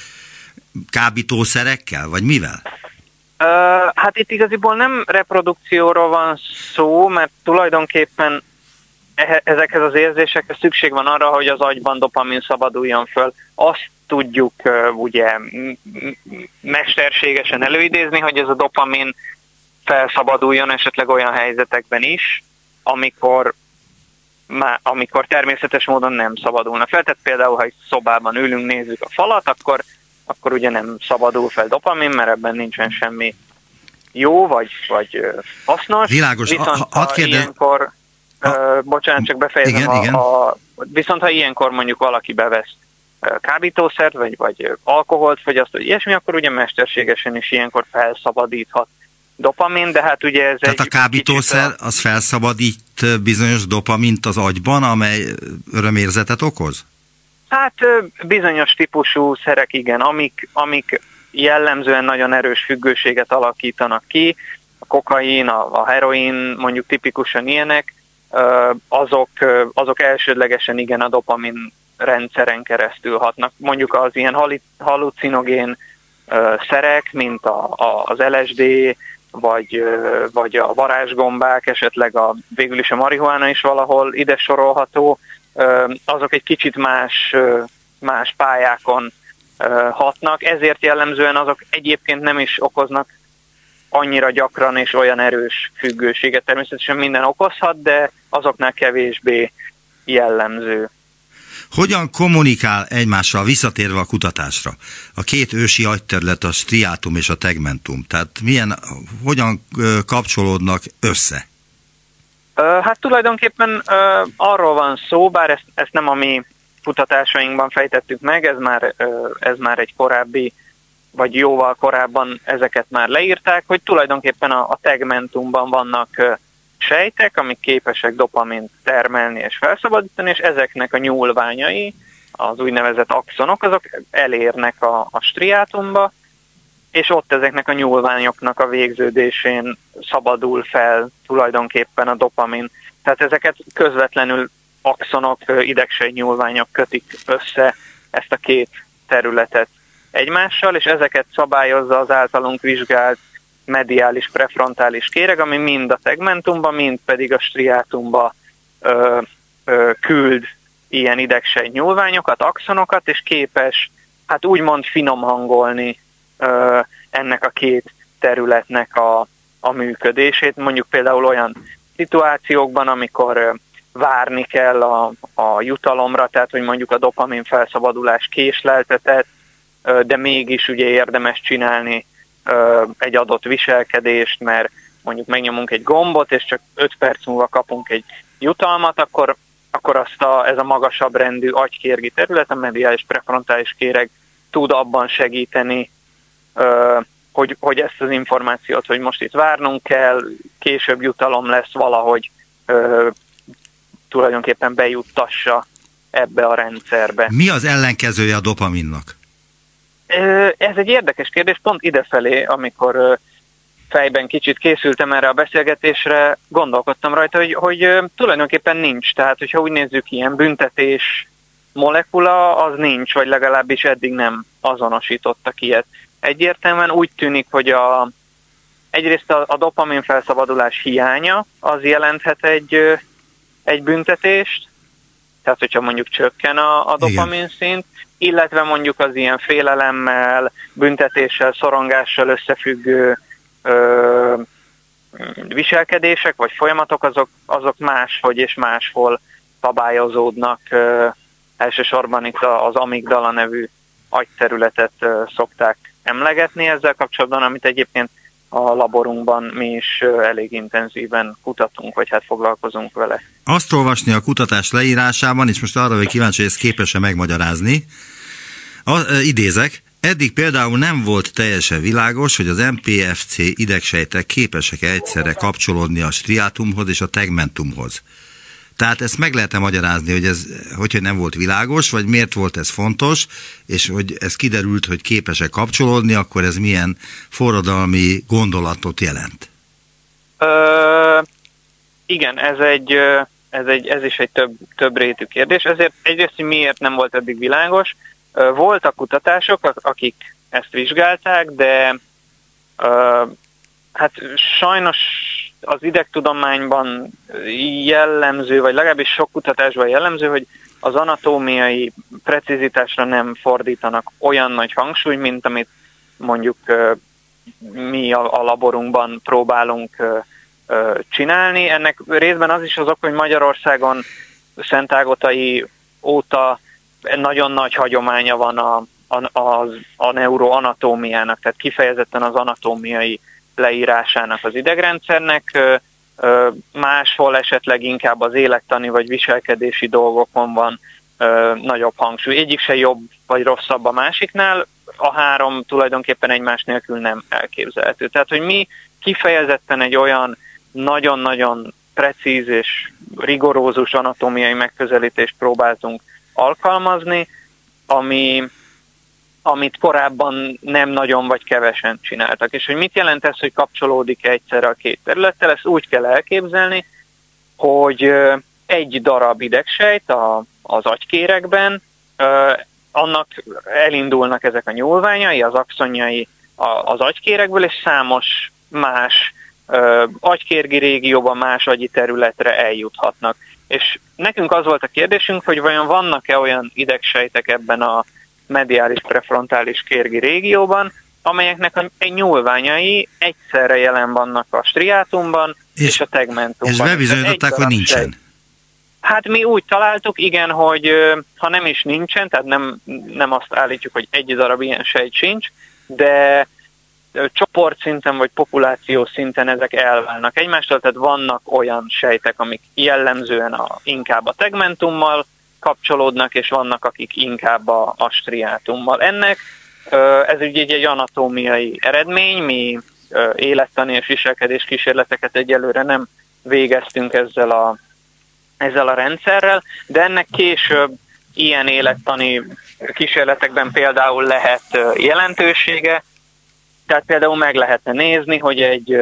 kábítószerekkel, vagy mivel?
Uh, hát itt igaziból nem reprodukcióról van szó, mert tulajdonképpen ezekhez az érzésekhez szükség van arra, hogy az agyban dopamin szabaduljon föl. Azt tudjuk uh, ugye mesterségesen előidézni, hogy ez a dopamin felszabaduljon esetleg olyan helyzetekben is, amikor má, amikor természetes módon nem szabadulna fel. Tehát például, ha egy szobában ülünk, nézzük a falat, akkor akkor ugye nem szabadul fel dopamin, mert ebben nincsen semmi jó vagy, vagy hasznos.
Világos.
Viszont ha, ha kérdez... ilyenkor, a... uh, bocsánat, csak befejezem, igen, a, igen. A, viszont ha ilyenkor mondjuk valaki bevesz kábítószert, vagy, vagy alkoholt fogyaszt, vagy ilyesmi, akkor ugye mesterségesen is ilyenkor felszabadíthat dopamin, de hát ugye ez
Tehát
egy
a kábítószer a... az felszabadít bizonyos dopamint az agyban, amely örömérzetet okoz?
Hát bizonyos típusú szerek igen, amik, amik jellemzően nagyon erős függőséget alakítanak ki, a kokain, a, a heroin mondjuk tipikusan ilyenek, azok, azok elsődlegesen igen a dopamin rendszeren keresztül hatnak. Mondjuk az ilyen halucinogén szerek, mint a, a, az LSD, vagy, vagy a varázsgombák, esetleg a, végül is a marihuána is valahol ide sorolható, azok egy kicsit más, más pályákon hatnak, ezért jellemzően azok egyébként nem is okoznak annyira gyakran és olyan erős függőséget. Természetesen minden okozhat, de azoknál kevésbé jellemző.
Hogyan kommunikál egymással visszatérve a kutatásra? A két ősi agyterület, a striátum és a tegmentum. Tehát milyen, hogyan kapcsolódnak össze?
Hát tulajdonképpen arról van szó, bár ezt, ezt nem a mi kutatásainkban fejtettük meg, ez már, ez már egy korábbi, vagy jóval korábban ezeket már leírták, hogy tulajdonképpen a, a tegmentumban vannak sejtek, amik képesek dopamint termelni és felszabadítani, és ezeknek a nyúlványai, az úgynevezett axonok, azok elérnek a, a striátumba, és ott ezeknek a nyúlványoknak a végződésén szabadul fel tulajdonképpen a dopamin. Tehát ezeket közvetlenül axonok, idegsej nyúlványok kötik össze ezt a két területet egymással, és ezeket szabályozza az általunk vizsgált mediális prefrontális kéreg, ami mind a tegmentumba, mind pedig a striátumba ö, ö, küld ilyen idegsej nyúlványokat, axonokat, és képes hát úgymond finom hangolni ennek a két területnek a, a működését. Mondjuk például olyan szituációkban, amikor várni kell a, a jutalomra, tehát hogy mondjuk a dopamin felszabadulás késleltetett, de mégis ugye érdemes csinálni egy adott viselkedést, mert mondjuk megnyomunk egy gombot, és csak 5 perc múlva kapunk egy jutalmat, akkor, akkor azt a, ez a magasabb rendű agykérgi terület, a mediális prefrontális kéreg tud abban segíteni, hogy, hogy ezt az információt, hogy most itt várnunk kell, később jutalom lesz valahogy tulajdonképpen bejuttassa ebbe a rendszerbe.
Mi az ellenkezője a dopaminnak?
Ez egy érdekes kérdés, pont idefelé, amikor fejben kicsit készültem erre a beszélgetésre, gondolkodtam rajta, hogy, hogy tulajdonképpen nincs. Tehát, hogyha úgy nézzük, ilyen büntetés molekula, az nincs, vagy legalábbis eddig nem azonosítottak ilyet egyértelműen úgy tűnik, hogy a, egyrészt a, a dopamin felszabadulás hiánya az jelenthet egy, egy büntetést, tehát hogyha mondjuk csökken a, a dopamin szint, illetve mondjuk az ilyen félelemmel, büntetéssel, szorongással összefüggő ö, viselkedések vagy folyamatok, azok, azok máshogy és máshol szabályozódnak. Ö, elsősorban itt az amigdala nevű agyterületet ö, szokták emlegetni ezzel kapcsolatban, amit egyébként a laborunkban mi is elég intenzíven kutatunk, vagy hát foglalkozunk vele.
Azt olvasni a kutatás leírásában, és most arra vagy kíváncsi, hogy ezt képes-e megmagyarázni, a, e, idézek, Eddig például nem volt teljesen világos, hogy az MPFC idegsejtek képesek-e egyszerre kapcsolódni a striátumhoz és a tegmentumhoz. Tehát ezt meg lehet-e magyarázni, hogy ez hogy nem volt világos, vagy miért volt ez fontos, és hogy ez kiderült, hogy képesek kapcsolódni, akkor ez milyen forradalmi gondolatot jelent?
Ö, igen, ez egy, ez, egy, ez is egy több, több rétű kérdés. Ezért egyrészt, hogy miért nem volt eddig világos. Voltak kutatások, akik ezt vizsgálták, de hát sajnos az idegtudományban jellemző, vagy legalábbis sok kutatásban jellemző, hogy az anatómiai precizitásra nem fordítanak olyan nagy hangsúly, mint amit mondjuk mi a, laborunkban próbálunk csinálni. Ennek részben az is az ok, hogy Magyarországon Szentágotai óta nagyon nagy hagyománya van a, a, a, a neuroanatómiának, tehát kifejezetten az anatómiai leírásának az idegrendszernek, máshol esetleg inkább az élettani vagy viselkedési dolgokon van nagyobb hangsúly. Egyik se jobb vagy rosszabb a másiknál, a három tulajdonképpen egymás nélkül nem elképzelhető. Tehát, hogy mi kifejezetten egy olyan nagyon-nagyon precíz és rigorózus anatómiai megközelítést próbáltunk alkalmazni, ami amit korábban nem nagyon vagy kevesen csináltak. És hogy mit jelent ez, hogy kapcsolódik egyszerre a két területtel, ezt úgy kell elképzelni, hogy egy darab idegsejt a, az agykérekben, annak elindulnak ezek a nyúlványai, az axonjai az agykérekből, és számos más agykérgi régióban, más agyi területre eljuthatnak. És nekünk az volt a kérdésünk, hogy vajon vannak-e olyan idegsejtek ebben a mediális prefrontális kérgi régióban, amelyeknek a nyúlványai egyszerre jelen vannak a striátumban és, és a tegmentumban.
És bebizonyították, hogy nincsen.
Hát mi úgy találtuk, igen, hogy ha nem is nincsen, tehát nem, nem azt állítjuk, hogy egy darab ilyen sejt sincs, de csoportszinten vagy populáció szinten ezek elválnak egymástól, tehát vannak olyan sejtek, amik jellemzően a, inkább a tegmentummal kapcsolódnak, és vannak, akik inkább a, a striátummal. Ennek ez ugye egy, anatómiai eredmény, mi élettani és viselkedés kísérleteket egyelőre nem végeztünk ezzel a, ezzel a rendszerrel, de ennek később ilyen élettani kísérletekben például lehet jelentősége, tehát például meg lehetne nézni, hogy egy,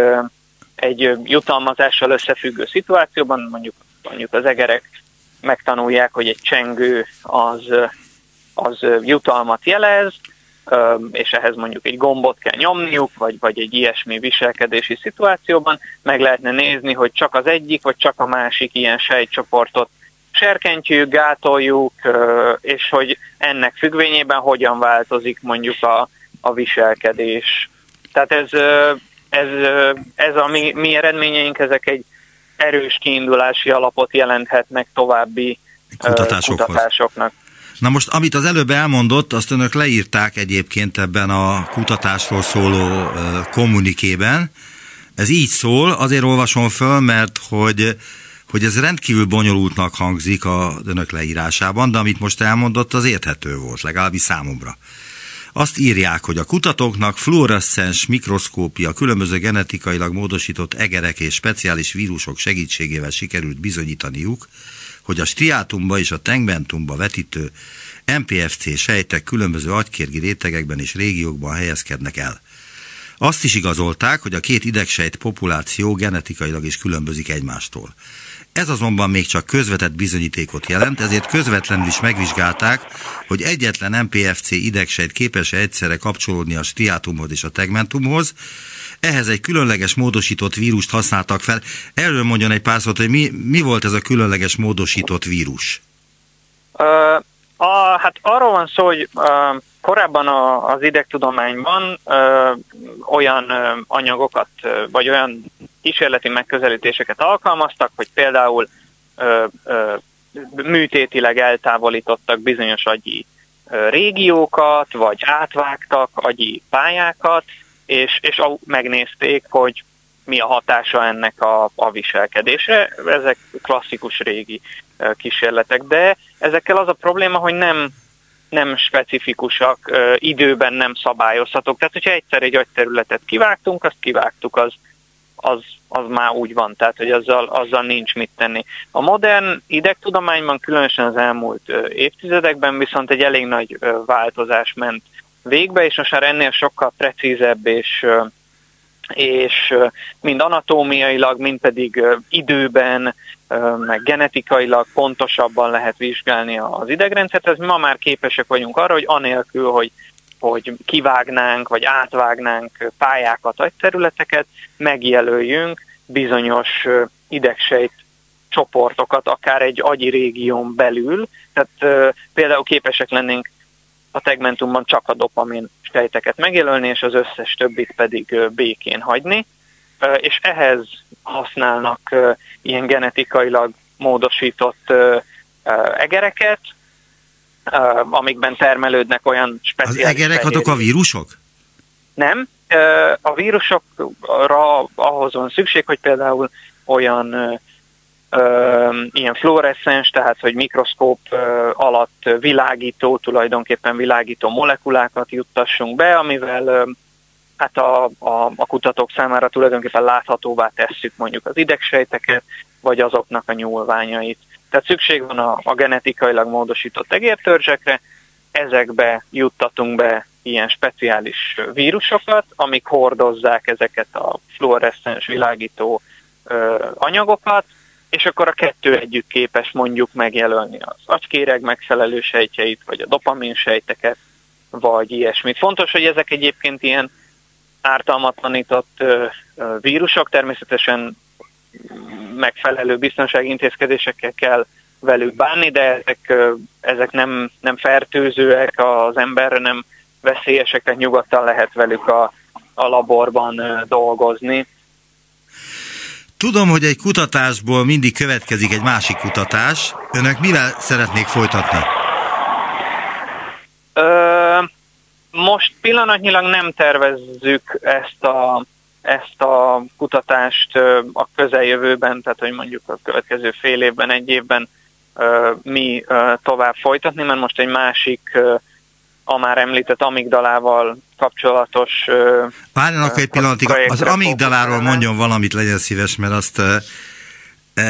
egy jutalmazással összefüggő szituációban, mondjuk, mondjuk az egerek megtanulják, hogy egy csengő az, az jutalmat jelez, és ehhez mondjuk egy gombot kell nyomniuk, vagy, vagy egy ilyesmi viselkedési szituációban, meg lehetne nézni, hogy csak az egyik, vagy csak a másik ilyen sejtcsoportot serkentjük, gátoljuk, és hogy ennek függvényében hogyan változik mondjuk a, a viselkedés. Tehát ez, ez, ez a mi, mi eredményeink, ezek egy erős kiindulási alapot jelenthetnek további kutatásoknak.
Na most, amit az előbb elmondott, azt önök leírták egyébként ebben a kutatásról szóló kommunikében. Ez így szól, azért olvasom föl, mert hogy, hogy ez rendkívül bonyolultnak hangzik a önök leírásában, de amit most elmondott, az érthető volt, legalábbis számomra. Azt írják, hogy a kutatóknak fluoreszcens mikroszkópia különböző genetikailag módosított egerek és speciális vírusok segítségével sikerült bizonyítaniuk, hogy a striátumba és a tegmentumba vetítő MPFC sejtek különböző agykérgi rétegekben és régiókban helyezkednek el. Azt is igazolták, hogy a két idegsejt populáció genetikailag is különbözik egymástól. Ez azonban még csak közvetett bizonyítékot jelent, ezért közvetlenül is megvizsgálták, hogy egyetlen MPFC idegsejt képes -e egyszerre kapcsolódni a stiátumhoz és a tegmentumhoz. Ehhez egy különleges módosított vírust használtak fel. Erről mondjon egy pár szót, hogy mi, mi volt ez a különleges módosított vírus?
A, hát arról van szó, hogy uh, korábban a, az idegtudományban uh, olyan uh, anyagokat, uh, vagy olyan kísérleti megközelítéseket alkalmaztak, hogy például uh, uh, műtétileg eltávolítottak bizonyos agyi uh, régiókat, vagy átvágtak agyi pályákat, és, és megnézték, hogy mi a hatása ennek a, a viselkedésre. Ezek klasszikus régi kísérletek, de ezekkel az a probléma, hogy nem, nem specifikusak, időben nem szabályozhatók. Tehát, hogyha egyszer egy agyterületet kivágtunk, azt kivágtuk, az, az, az már úgy van, tehát, hogy azzal, azzal nincs mit tenni. A modern idegtudományban, különösen az elmúlt évtizedekben viszont egy elég nagy változás ment végbe, és most már ennél sokkal precízebb és és mind anatómiailag, mind pedig időben, meg genetikailag pontosabban lehet vizsgálni az idegrendszert. Ez ma már képesek vagyunk arra, hogy anélkül, hogy hogy kivágnánk, vagy átvágnánk pályákat, vagy területeket, megjelöljünk bizonyos idegsejt csoportokat, akár egy agyi régión belül. Tehát például képesek lennénk a tegmentumban csak a dopamin sejteket megjelölni, és az összes többit pedig békén hagyni, és ehhez használnak ilyen genetikailag módosított egereket, amikben termelődnek olyan speciális...
Az egerek azok a vírusok?
Nem. A vírusokra ahhoz van szükség, hogy például olyan ilyen fluoreszens, tehát hogy mikroszkóp alatt világító, tulajdonképpen világító molekulákat juttassunk be, amivel hát a, a, a kutatók számára tulajdonképpen láthatóvá tesszük mondjuk az idegsejteket, vagy azoknak a nyúlványait. Tehát szükség van a, a genetikailag módosított egértörzsekre, ezekbe juttatunk be ilyen speciális vírusokat, amik hordozzák ezeket a fluoreszcens világító ö, anyagokat, és akkor a kettő együtt képes mondjuk megjelölni az agykéreg megfelelő sejtjeit, vagy a dopamin sejteket, vagy ilyesmit. Fontos, hogy ezek egyébként ilyen ártalmatlanított vírusok, természetesen megfelelő biztonsági intézkedésekkel kell velük bánni, de ezek, ezek nem, nem fertőzőek, az emberre nem veszélyesek, tehát nyugodtan lehet velük a, a laborban dolgozni.
Tudom, hogy egy kutatásból mindig következik egy másik kutatás. Önök mivel szeretnék folytatni?
Ö, most pillanatnyilag nem tervezzük ezt a, ezt a kutatást a közeljövőben, tehát hogy mondjuk a következő fél évben, egy évben mi tovább folytatni, mert most egy másik a már említett amigdalával kapcsolatos...
Várjanak egy pillanatig, az amigdaláról mondjon valamit, legyen szíves, mert azt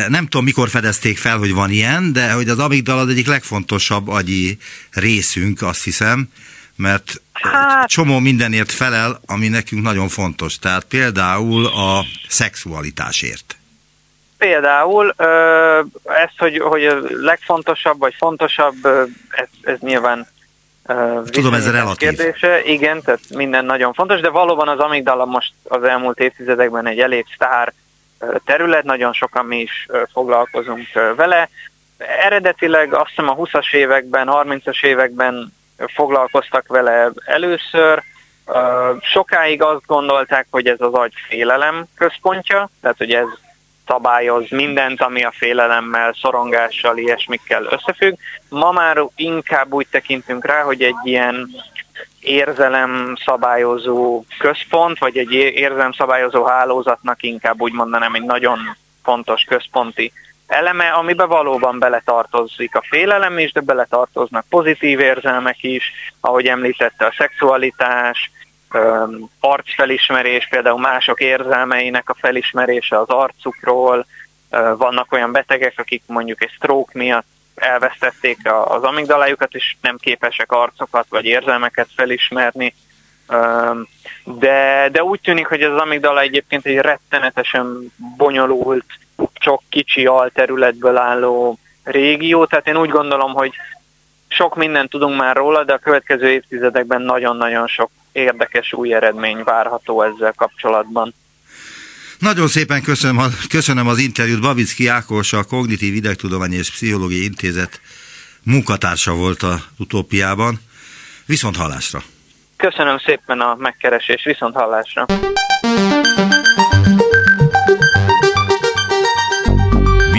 nem tudom, mikor fedezték fel, hogy van ilyen, de hogy az amigdala az egyik legfontosabb agyi részünk, azt hiszem, mert hát... csomó mindenért felel, ami nekünk nagyon fontos. Tehát például a szexualitásért.
Például ezt, hogy, hogy a legfontosabb vagy fontosabb, ez, ez nyilván
Tudom, ez relatív.
Kérdése. Igen, tehát minden nagyon fontos, de valóban az amigdala most az elmúlt évtizedekben egy elég sztár terület, nagyon sokan mi is foglalkozunk vele. Eredetileg azt hiszem a 20-as években, 30-as években foglalkoztak vele először. Sokáig azt gondolták, hogy ez az agy félelem központja, tehát hogy ez szabályoz mindent, ami a félelemmel, szorongással, ilyesmikkel összefügg. Ma már inkább úgy tekintünk rá, hogy egy ilyen érzelem szabályozó központ, vagy egy érzelem szabályozó hálózatnak inkább úgy mondanám egy nagyon fontos központi eleme, amiben valóban beletartozik a félelem is, de beletartoznak pozitív érzelmek is, ahogy említette a szexualitás, arcfelismerés, például mások érzelmeinek a felismerése az arcukról, vannak olyan betegek, akik mondjuk egy stroke miatt elvesztették az amigdalájukat, és nem képesek arcokat vagy érzelmeket felismerni, de, de úgy tűnik, hogy az amigdala egyébként egy rettenetesen bonyolult, csak kicsi alterületből álló régió, tehát én úgy gondolom, hogy sok mindent tudunk már róla, de a következő évtizedekben nagyon-nagyon sok érdekes új eredmény várható ezzel kapcsolatban.
Nagyon szépen köszönöm, köszönöm az interjút Babicki Ákos, a Kognitív Idegtudomány és Pszichológiai Intézet
munkatársa volt a utópiában. Viszont hallásra!
Köszönöm szépen a megkeresés, viszont hallásra!